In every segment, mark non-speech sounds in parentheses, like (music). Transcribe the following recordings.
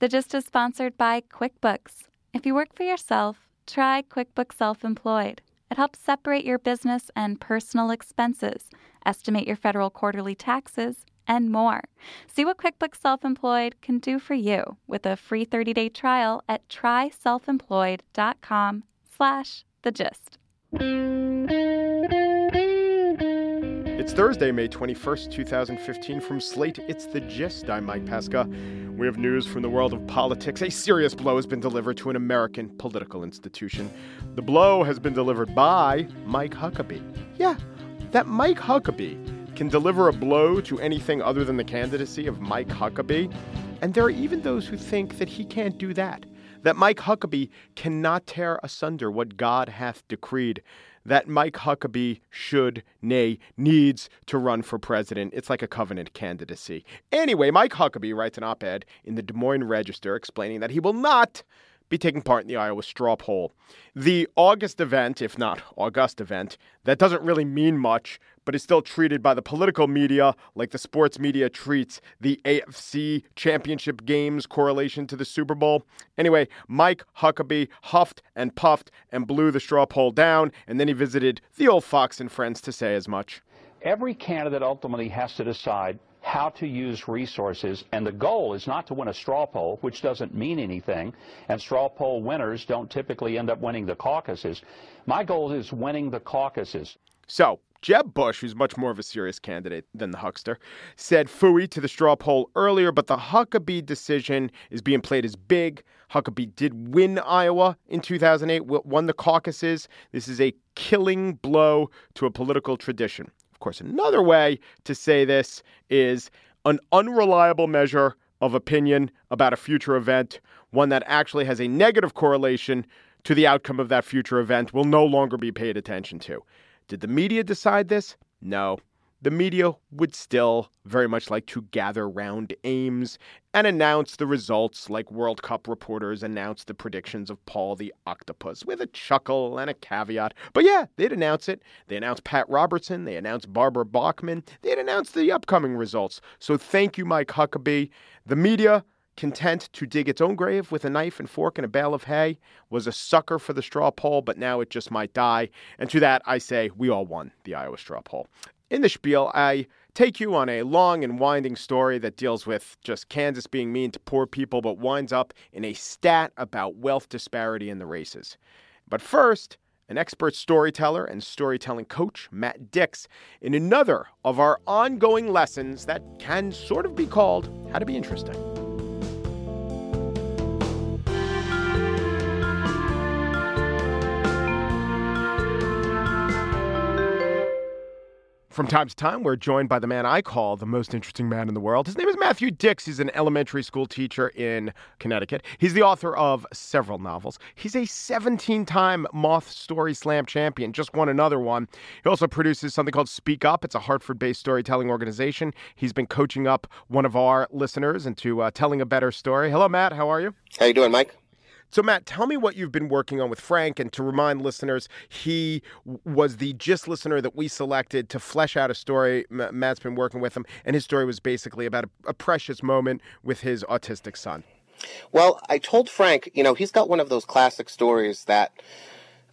The Gist is sponsored by QuickBooks. If you work for yourself, try QuickBooks Self Employed. It helps separate your business and personal expenses, estimate your federal quarterly taxes, and more. See what QuickBooks Self-Employed can do for you with a free 30-day trial at tryselfemployed.com slash the gist. It's Thursday, May 21st, 2015. From Slate, it's The Gist. I'm Mike Pesca. We have news from the world of politics. A serious blow has been delivered to an American political institution. The blow has been delivered by Mike Huckabee. Yeah, that Mike Huckabee can deliver a blow to anything other than the candidacy of Mike Huckabee. And there are even those who think that he can't do that. That Mike Huckabee cannot tear asunder what God hath decreed that Mike Huckabee should, nay, needs to run for president. It's like a covenant candidacy. Anyway, Mike Huckabee writes an op ed in the Des Moines Register explaining that he will not be taking part in the Iowa straw poll. The August event, if not August event, that doesn't really mean much, but is still treated by the political media like the sports media treats the AFC championship games correlation to the Super Bowl. Anyway, Mike Huckabee huffed and puffed and blew the straw poll down, and then he visited the old Fox and Friends to say as much. Every candidate ultimately has to decide how to use resources. And the goal is not to win a straw poll, which doesn't mean anything. And straw poll winners don't typically end up winning the caucuses. My goal is winning the caucuses. So, Jeb Bush, who's much more of a serious candidate than the huckster, said fooey to the straw poll earlier, but the Huckabee decision is being played as big. Huckabee did win Iowa in 2008, won the caucuses. This is a killing blow to a political tradition. Of course, another way to say this is an unreliable measure of opinion about a future event, one that actually has a negative correlation to the outcome of that future event, will no longer be paid attention to. Did the media decide this? No the media would still very much like to gather round Ames and announce the results like World Cup reporters announce the predictions of Paul the Octopus with a chuckle and a caveat. But yeah, they'd announce it. They announced Pat Robertson, they announced Barbara Bachmann, they'd announce the upcoming results. So thank you, Mike Huckabee. The media content to dig its own grave with a knife and fork and a bale of hay, was a sucker for the straw poll, but now it just might die. And to that, I say we all won the Iowa straw poll. In the spiel, I take you on a long and winding story that deals with just Kansas being mean to poor people, but winds up in a stat about wealth disparity in the races. But first, an expert storyteller and storytelling coach, Matt Dicks, in another of our ongoing lessons that can sort of be called How to Be Interesting. From time to time, we're joined by the man I call the most interesting man in the world. His name is Matthew Dicks. He's an elementary school teacher in Connecticut. He's the author of several novels. He's a 17 time Moth Story Slam champion, just won another one. He also produces something called Speak Up. It's a Hartford based storytelling organization. He's been coaching up one of our listeners into uh, telling a better story. Hello, Matt. How are you? How you doing, Mike? So, Matt, tell me what you've been working on with Frank. And to remind listeners, he was the gist listener that we selected to flesh out a story. Matt's been working with him, and his story was basically about a, a precious moment with his autistic son. Well, I told Frank, you know, he's got one of those classic stories that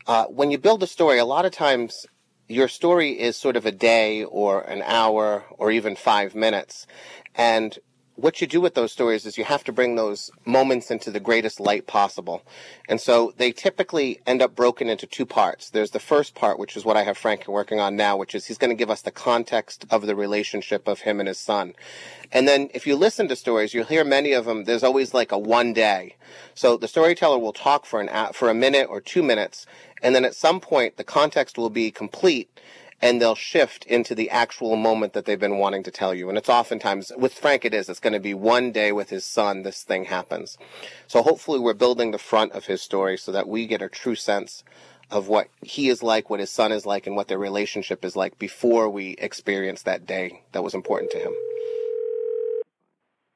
uh, when you build a story, a lot of times your story is sort of a day or an hour or even five minutes. And what you do with those stories is you have to bring those moments into the greatest light possible. And so they typically end up broken into two parts. There's the first part, which is what I have Frank working on now, which is he's going to give us the context of the relationship of him and his son. And then if you listen to stories, you'll hear many of them, there's always like a one day. So the storyteller will talk for an, for a minute or two minutes. And then at some point, the context will be complete and they'll shift into the actual moment that they've been wanting to tell you. And it's oftentimes, with Frank it is, it's going to be one day with his son, this thing happens. So hopefully we're building the front of his story so that we get a true sense of what he is like, what his son is like, and what their relationship is like before we experience that day that was important to him.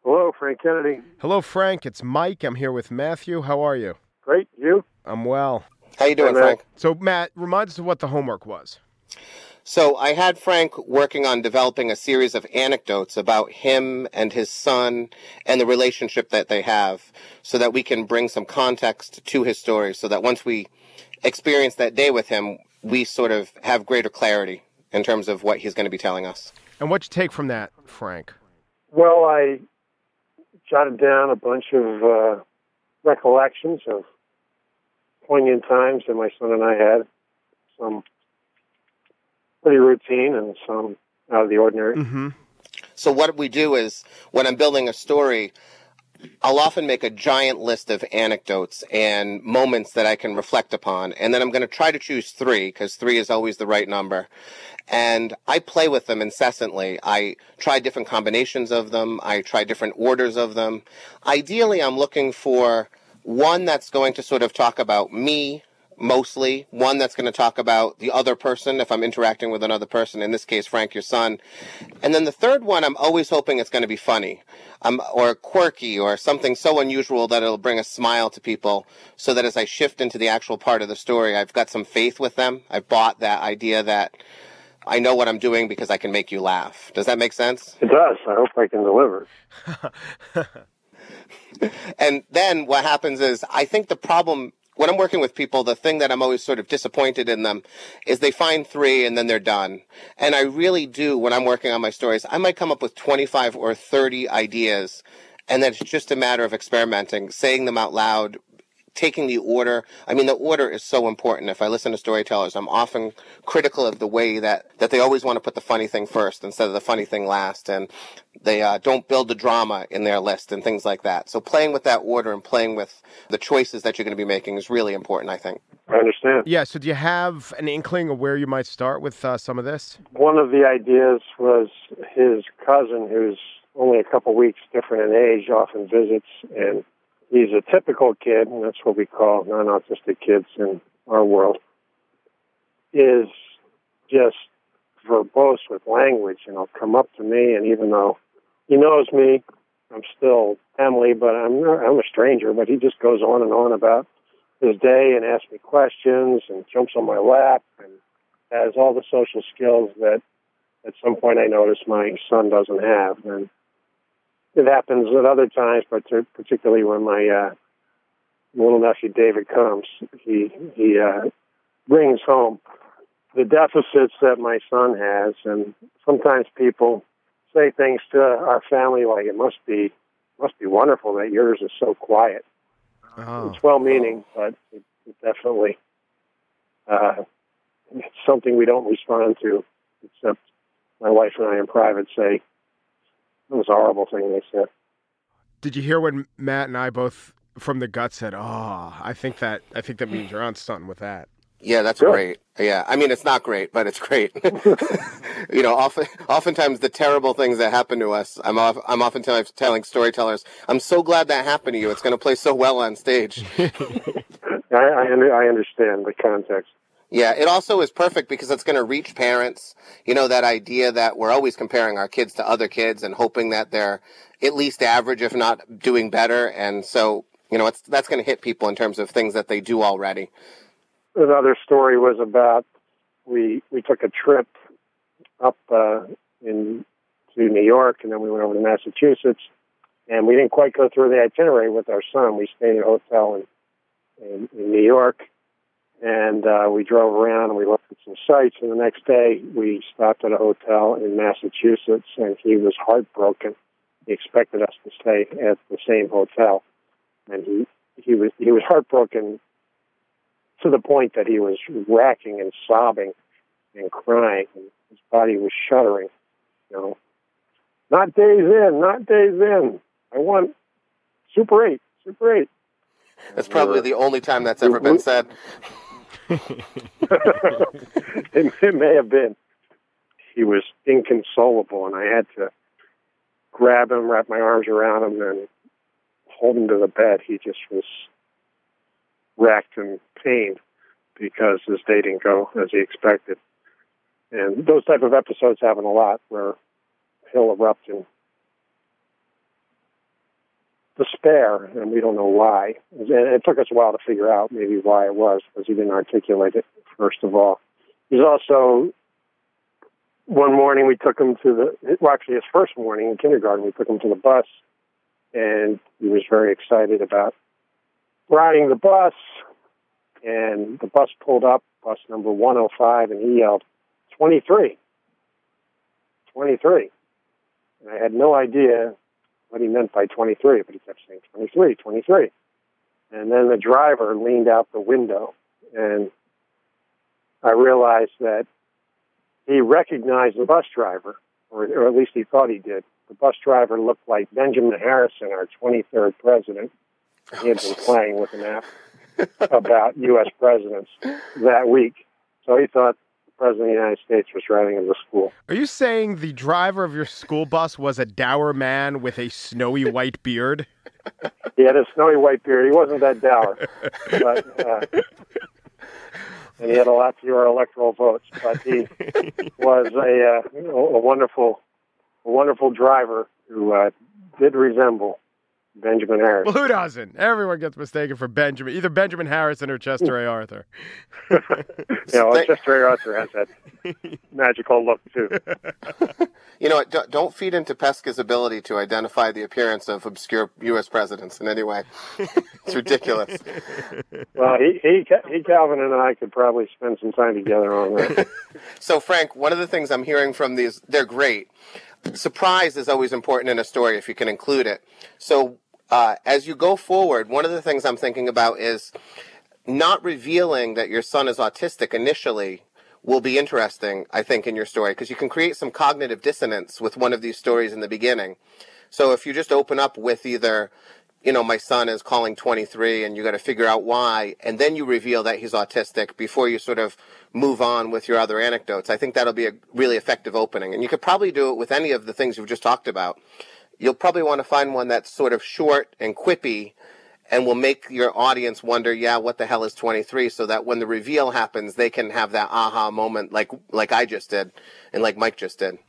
Hello, Frank Kennedy. Hello, Frank. It's Mike. I'm here with Matthew. How are you? Great. You? I'm well. How you doing, Frank? So, Matt, remind us of what the homework was. So I had Frank working on developing a series of anecdotes about him and his son and the relationship that they have so that we can bring some context to his story so that once we experience that day with him, we sort of have greater clarity in terms of what he's going to be telling us. And what you take from that, Frank? Well, I jotted down a bunch of uh, recollections of poignant times that my son and I had. Some pretty routine and some out of the ordinary. Mm-hmm. So what we do is when I'm building a story, I'll often make a giant list of anecdotes and moments that I can reflect upon. And then I'm going to try to choose three because three is always the right number. And I play with them incessantly. I try different combinations of them. I try different orders of them. Ideally, I'm looking for one that's going to sort of talk about me, mostly, one that's going to talk about the other person if I'm interacting with another person, in this case, Frank, your son. And then the third one, I'm always hoping it's going to be funny um, or quirky or something so unusual that it'll bring a smile to people so that as I shift into the actual part of the story, I've got some faith with them. I've bought that idea that I know what I'm doing because I can make you laugh. Does that make sense? It does. I hope I can deliver. (laughs) and then what happens is I think the problem when I'm working with people, the thing that I'm always sort of disappointed in them is they find three and then they're done. And I really do, when I'm working on my stories, I might come up with 25 or 30 ideas. And then it's just a matter of experimenting, saying them out loud, taking the order. I mean, the order is so important. If I listen to storytellers, I'm often critical of the way that, that they always want to put the funny thing first instead of the funny thing last. And they uh, don't build the drama in their list and things like that. So playing with that order and playing with the choices that you're going to be making is really important, I think. I understand. Yeah. So do you have an inkling of where you might start with uh, some of this? One of the ideas was his cousin, who's only a couple weeks different in age, often visits and he's a typical kid, and that's what we call non-autistic kids in our world, is just verbose with language, and he'll come up to me, and even though he knows me, I'm still Emily, but I'm I'm a stranger. But he just goes on and on about his day and asks me questions and jumps on my lap and has all the social skills that at some point I noticed my son doesn't have. And it happens at other times, but particularly when my uh, little nephew David comes, he he uh, brings home the deficits that my son has, and sometimes people say things to our family like it must be must be wonderful that yours is so quiet. Oh. It's well-meaning, but it, it definitely uh, it's something we don't respond to, except my wife and I in private say it was a horrible thing they said. Did you hear when Matt and I both from the gut said, "Oh, I think that I think that means you're on something with that." Yeah, that's great. Yeah, I mean it's not great, but it's great. (laughs) you know, often, oftentimes the terrible things that happen to us, I'm off, I'm often telling, telling storytellers, I'm so glad that happened to you. It's going to play so well on stage. (laughs) I, I, I understand the context. Yeah, it also is perfect because it's going to reach parents. You know, that idea that we're always comparing our kids to other kids and hoping that they're at least average, if not doing better. And so, you know, that's going to hit people in terms of things that they do already. Another story was about we we took a trip up uh, in to New York, and then we went over to Massachusetts, and we didn't quite go through the itinerary with our son. We stayed at a hotel in in, in New York and uh, we drove around and we looked at some sites. And the next day, we stopped at a hotel in Massachusetts, and he was heartbroken. He expected us to stay at the same hotel, and he he was he was heartbroken to the point that he was racking and sobbing and crying, and his body was shuddering. You know, not Days Inn, not Days Inn. I want Super Eight, Super Eight. That's probably the only time that's ever been said. (laughs) it, it may have been. He was inconsolable, and I had to grab him, wrap my arms around him, and hold him to the bed. He just was racked in pain because his day didn't go as he expected. And those type of episodes happen a lot where he'll erupt in despair, and we don't know why. And it took us a while to figure out maybe why it was, because he didn't articulate it, first of all. He's also one morning we took him to the well actually his first morning in kindergarten we took him to the bus and he was very excited about riding the bus and the bus pulled up bus number 105 and he yelled 23 23 and i had no idea what he meant by 23 but he kept saying 23 23 and then the driver leaned out the window and i realized that he recognized the bus driver, or, or at least he thought he did. The bus driver looked like Benjamin Harrison, our 23rd president. He had been playing with an app (laughs) about U.S. presidents that week. So he thought president of the United States was driving in the school. Are you saying the driver of your school bus was a dour man with a snowy white beard? (laughs) He had a snowy white beard. He wasn't that dour. But, uh, and he had a lot fewer electoral votes. But he was a, uh, a wonderful, a wonderful driver who uh, did resemble Benjamin Harris. Well, who doesn't? Everyone gets mistaken for Benjamin, either Benjamin Harrison or Chester A. Arthur. (laughs) yeah, know, Chester A. Arthur has that (laughs) magical look too. You know, what, don't feed into Pesca's ability to identify the appearance of obscure U.S. presidents in any way. (laughs) it's ridiculous. Well, he, he, he, Calvin, and I could probably spend some time together on that. so, Frank, one of the things I'm hearing from these, they're great. Surprise is always important in a story if you can include it. So, uh, as you go forward, one of the things I'm thinking about is not revealing that your son is autistic initially will be interesting, I think, in your story because you can create some cognitive dissonance with one of these stories in the beginning. So if you just open up with either, you know, my son is calling 23 and you got to figure out why, and then you reveal that he's autistic before you sort of move on with your other anecdotes, I think that'll be a really effective opening. And you could probably do it with any of the things you've just talked about you'll probably want to find one that's sort of short and quippy and will make your audience wonder, yeah, what the hell is 23? So that when the reveal happens, they can have that aha moment like, like I just did and like Mike just did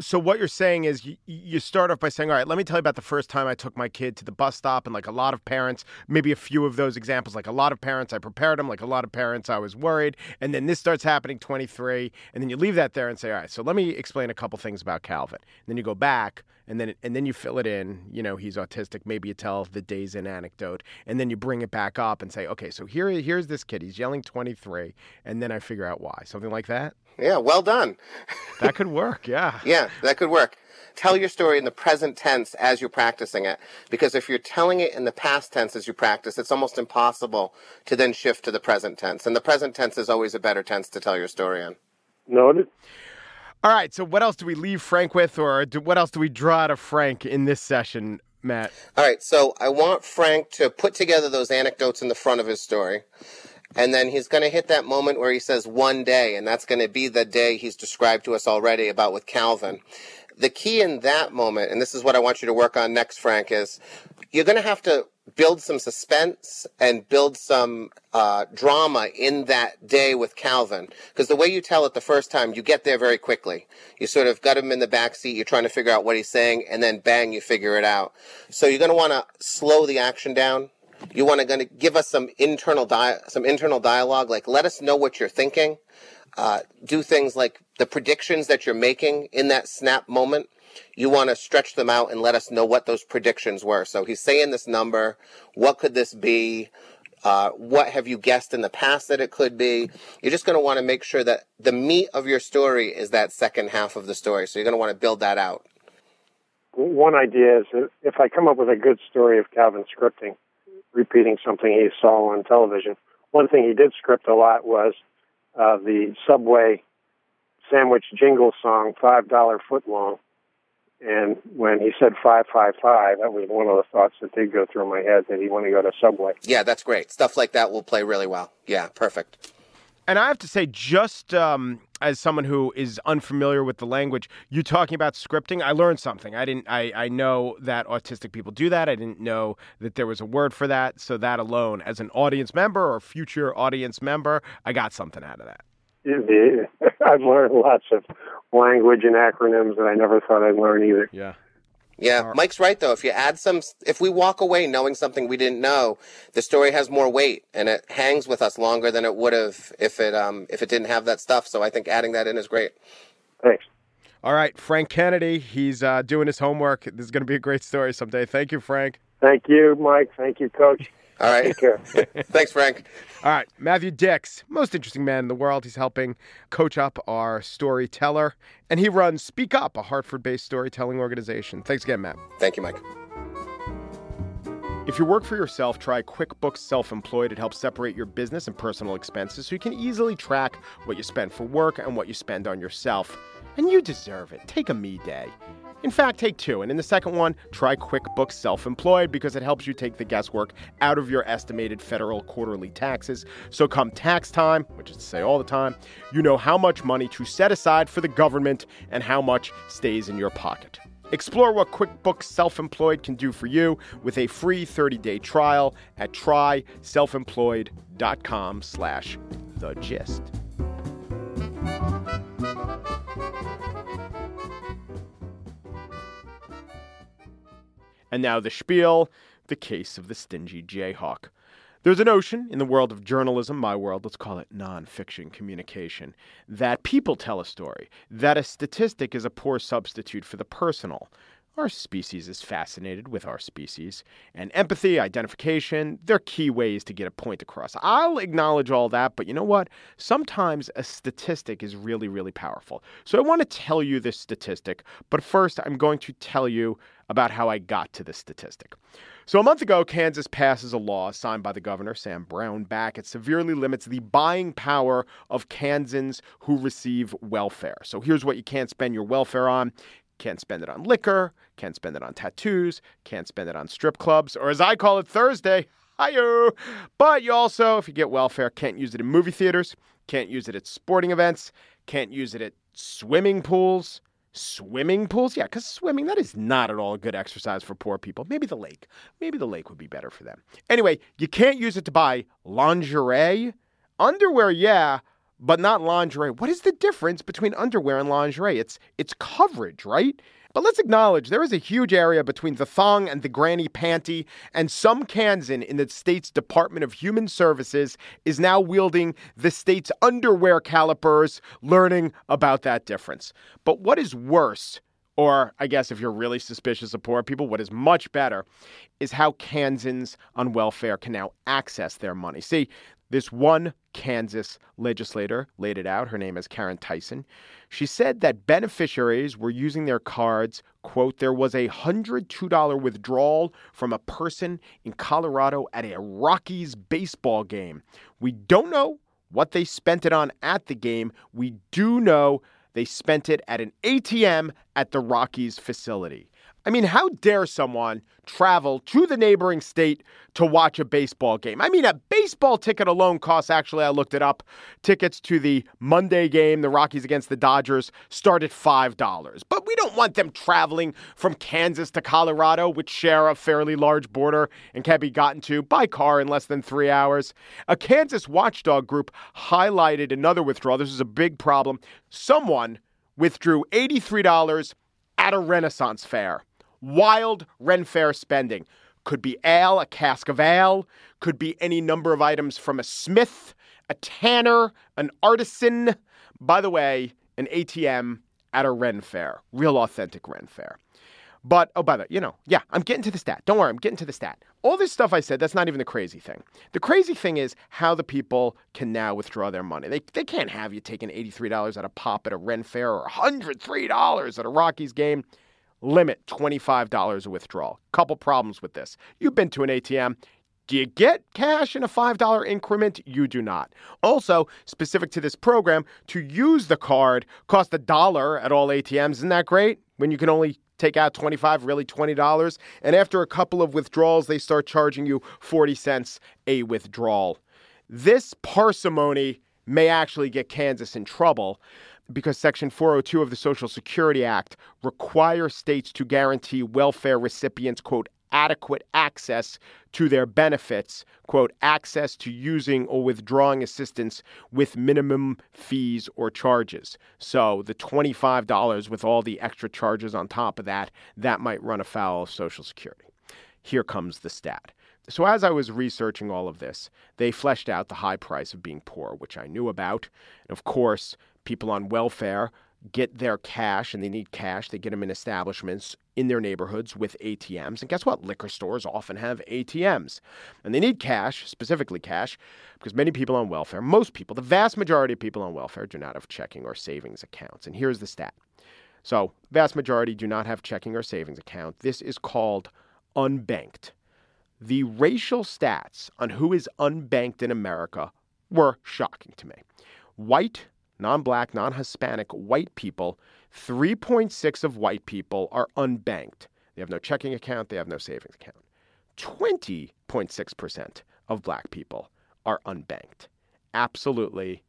so what you're saying is you, you start off by saying, all right, let me tell you about the first time I took my kid to the bus stop, and like a lot of parents, maybe a few of those examples, like a lot of parents, I prepared them, like a lot of parents, I was worried, and then this starts happening 23, and then you leave that there and say, all right, so let me explain a couple things about Calvin. And then you go back, and then and then you fill it in. You know, he's autistic. Maybe you tell the Days Inn anecdote, and then you bring it back up and say, okay, so here here's this kid. He's yelling 23, and then I figure out why. Something like that. Yeah, well done. (laughs) that could work, yeah. Yeah, that could work. Tell your story in the present tense as you're practicing it. Because if you're telling it in the past tense as you practice, it's almost impossible to then shift to the present tense. And the present tense is always a better tense to tell your story in. Noted. All right, so what else do we leave Frank with, or do, what else do we draw out of Frank in this session, Matt? All right, so I want Frank to put together those anecdotes in the front of his story. And then he's going to hit that moment where he says one day, and that's going to be the day he's described to us already about with Calvin. The key in that moment, and this is what I want you to work on next, Frank, is you're going to have to build some suspense and build some uh, drama in that day with Calvin. Because the way you tell it the first time, you get there very quickly. You sort of got him in the back seat, you're trying to figure out what he's saying, and then bang, you figure it out. So you're going to want to slow the action down you want to give us some internal di- some internal dialogue, like let us know what you're thinking. Uh, do things like the predictions that you're making in that snap moment. You want to stretch them out and let us know what those predictions were. So he's saying this number. What could this be? Uh, what have you guessed in the past that it could be? You're just going to want to make sure that the meat of your story is that second half of the story. So you're going to want to build that out. One idea is if I come up with a good story of Calvin scripting, repeating something he saw on television. One thing he did script a lot was uh, the Subway sandwich jingle song, Five Dollar Foot Long. And when he said 555, that was one of the thoughts that did go through my head that he wanted to go to Subway. Yeah, that's great. Stuff like that will play really well. Yeah, perfect. And I have to say, just um, as someone who is unfamiliar with the language, you talking about scripting, I learned something. I didn't. I, I know that autistic people do that. I didn't know that there was a word for that. So that alone, as an audience member or future audience member, I got something out of that. (laughs) I've learned lots of language and acronyms that I never thought I'd learn either. Yeah. Yeah, Mike's right though. If you add some, if we walk away knowing something we didn't know, the story has more weight and it hangs with us longer than it would have if it um if it didn't have that stuff. So I think adding that in is great. Thanks. All right, Frank Kennedy. He's uh, doing his homework. This is going to be a great story someday. Thank you, Frank. Thank you, Mike. Thank you, Coach. All right. Take care. (laughs) Thanks, Frank. All right, Matthew Dicks, most interesting man in the world. He's helping coach up our storyteller, and he runs Speak Up, a Hartford based storytelling organization. Thanks again, Matt. Thank you, Mike. If you work for yourself, try QuickBooks Self Employed. It helps separate your business and personal expenses so you can easily track what you spend for work and what you spend on yourself. And you deserve it. Take a me day. In fact, take two. And in the second one, try QuickBooks Self Employed because it helps you take the guesswork out of your estimated federal quarterly taxes. So come tax time, which is to say all the time, you know how much money to set aside for the government and how much stays in your pocket. Explore what QuickBooks Self-Employed can do for you with a free 30-day trial at tryselfemployed.com slash the gist. And now the spiel, the case of the stingy Jayhawk. There's a notion in the world of journalism, my world, let's call it nonfiction communication, that people tell a story, that a statistic is a poor substitute for the personal. Our species is fascinated with our species, and empathy, identification, they're key ways to get a point across. I'll acknowledge all that, but you know what? Sometimes a statistic is really, really powerful. So I want to tell you this statistic, but first I'm going to tell you about how I got to this statistic. So, a month ago, Kansas passes a law signed by the governor, Sam Brownback. It severely limits the buying power of Kansans who receive welfare. So, here's what you can't spend your welfare on can't spend it on liquor, can't spend it on tattoos, can't spend it on strip clubs, or as I call it, Thursday. Hi-yo. But you also, if you get welfare, can't use it in movie theaters, can't use it at sporting events, can't use it at swimming pools, Swimming pools? Yeah, because swimming, that is not at all a good exercise for poor people. Maybe the lake. Maybe the lake would be better for them. Anyway, you can't use it to buy lingerie. Underwear, yeah, but not lingerie. What is the difference between underwear and lingerie? It's it's coverage, right? But let's acknowledge there is a huge area between the thong and the granny panty, and some Kansan in the state's Department of Human Services is now wielding the state's underwear calipers, learning about that difference. But what is worse, or I guess if you're really suspicious of poor people, what is much better is how Kansans on welfare can now access their money. See, this one Kansas legislator laid it out. Her name is Caryn Tyson. She said that beneficiaries were using their cards. Quote, there was a $102 withdrawal from a person in Colorado at a Rockies baseball game. We don't know what they spent it on at the game. We do know they spent it at an ATM at the Rockies facility. I mean, how dare someone travel to the neighboring state to watch a baseball game? I mean, a baseball ticket alone costs, actually, I looked it up. Tickets to the Monday game, the Rockies against the Dodgers, start at $5. But we don't want them traveling from Kansas to Colorado, which share a fairly large border and can be gotten to by car in less than three hours. A Kansas watchdog group highlighted another withdrawal. This is a big problem. Someone withdrew $83 at a Renaissance fair wild Ren Fair spending. Could be ale, a cask of ale, could be any number of items from a smith, a tanner, an artisan. By the way, an ATM at a Ren Fair, real authentic Ren Fair. But, oh, by the way, you know, yeah, I'm getting to the stat. Don't worry, I'm getting to the stat. All this stuff I said, that's not even the crazy thing. The crazy thing is how the people can now withdraw their money. They, they can't have you taking $83 at a pop at a Ren Fair or $103 at a Rockies game limit $25 a withdrawal. Couple problems with this. You've been to an ATM. Do you get cash in a $5 increment? You do not. Also, specific to this program, to use the card costs a dollar at all ATMs. Isn't that great? When you can only take out 25, really $20. And after a couple of withdrawals, they start charging you 40 cents a withdrawal. This parsimony may actually get Kansas in trouble because Section 402 of the Social Security Act requires states to guarantee welfare recipients, quote, adequate access to their benefits, quote, access to using or withdrawing assistance with minimum fees or charges. So the $25 with all the extra charges on top of that, that might run afoul of Social Security. Here comes the stat. So, as I was researching all of this, they fleshed out the high price of being poor, which I knew about. And of course, people on welfare get their cash and they need cash. They get them in establishments in their neighborhoods with ATMs. And guess what? Liquor stores often have ATMs. And they need cash, specifically cash, because many people on welfare, most people, the vast majority of people on welfare do not have checking or savings accounts. And here's the stat. So, vast majority do not have checking or savings account. This is called unbanked. The racial stats on who is unbanked in America were shocking to me. White non black, non Hispanic white people, 3.6 of white people are unbanked. They have no checking account, they have no savings account. 20.6% of black people are unbanked. Absolutely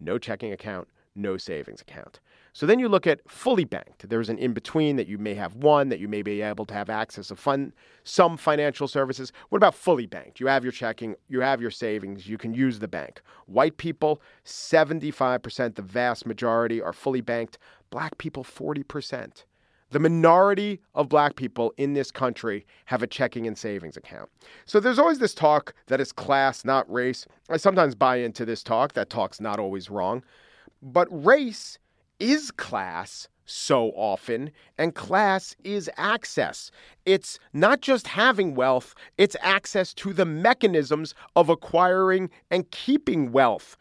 no checking account, no savings account. So then you look at fully banked. There's an in between that you may have one, that you may be able to have access to fund some financial services. What about fully banked? You have your checking, you have your savings, you can use the bank. White people, 75%, the vast majority are fully banked. Black people, 40%. The minority of black people in this country have a checking and savings account. So there's always this talk that is class, not race. I sometimes buy into this talk. That talk's not always wrong. But race is class so often, and class is access. It's not just having wealth, it's access to the mechanisms of acquiring and keeping wealth.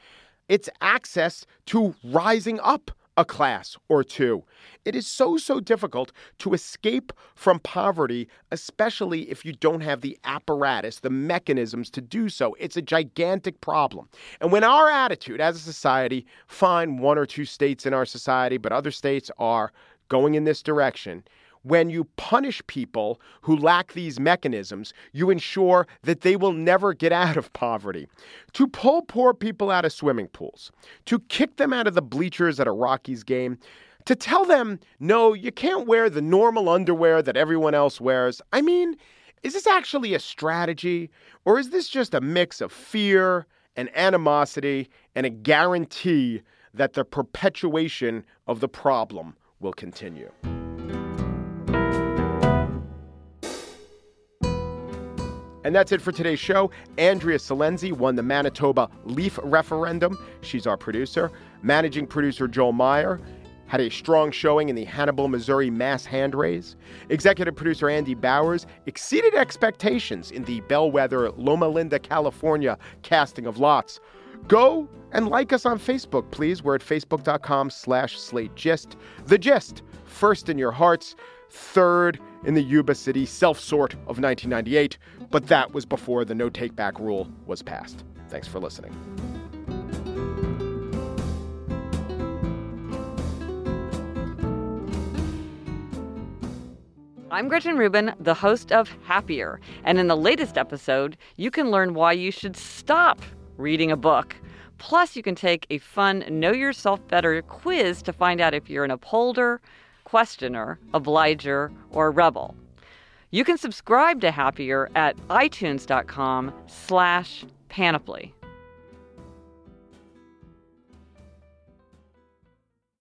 It's access to rising up a class or two. It is so, so difficult to escape from poverty, especially if you don't have the apparatus, the mechanisms to do so. It's a gigantic problem. And when our attitude as a society, fine, one or two states in our society, but other states are going in this direction, when you punish people who lack these mechanisms, you ensure that they will never get out of poverty. To pull poor people out of swimming pools, to kick them out of the bleachers at a Rockies game, to tell them, no, you can't wear the normal underwear that everyone else wears. I mean, is this actually a strategy, or is this just a mix of fear and animosity and a guarantee that the perpetuation of the problem will continue? And that's it for today's show. Andrea Silenzi won the Manitoba Leaf Referendum. She's our producer. Managing producer Joel Meyer had a strong showing in the Hannibal, Missouri mass hand raise. Executive producer Andy Bowers exceeded expectations in the bellwether Loma Linda, California casting of lots. Go and like us on Facebook, please. We're at facebook.com slash slate gist. The gist, first in your hearts, third in the Yuba City self sort of 1998, but that was before the no take back rule was passed. Thanks for listening. I'm Gretchen Rubin, the host of Happier. And in the latest episode, you can learn why you should stop reading a book. Plus, you can take a fun Know Yourself Better quiz to find out if you're an upholder, questioner, obliger, or rebel. You can subscribe to Happier at itunes.com slash panoply.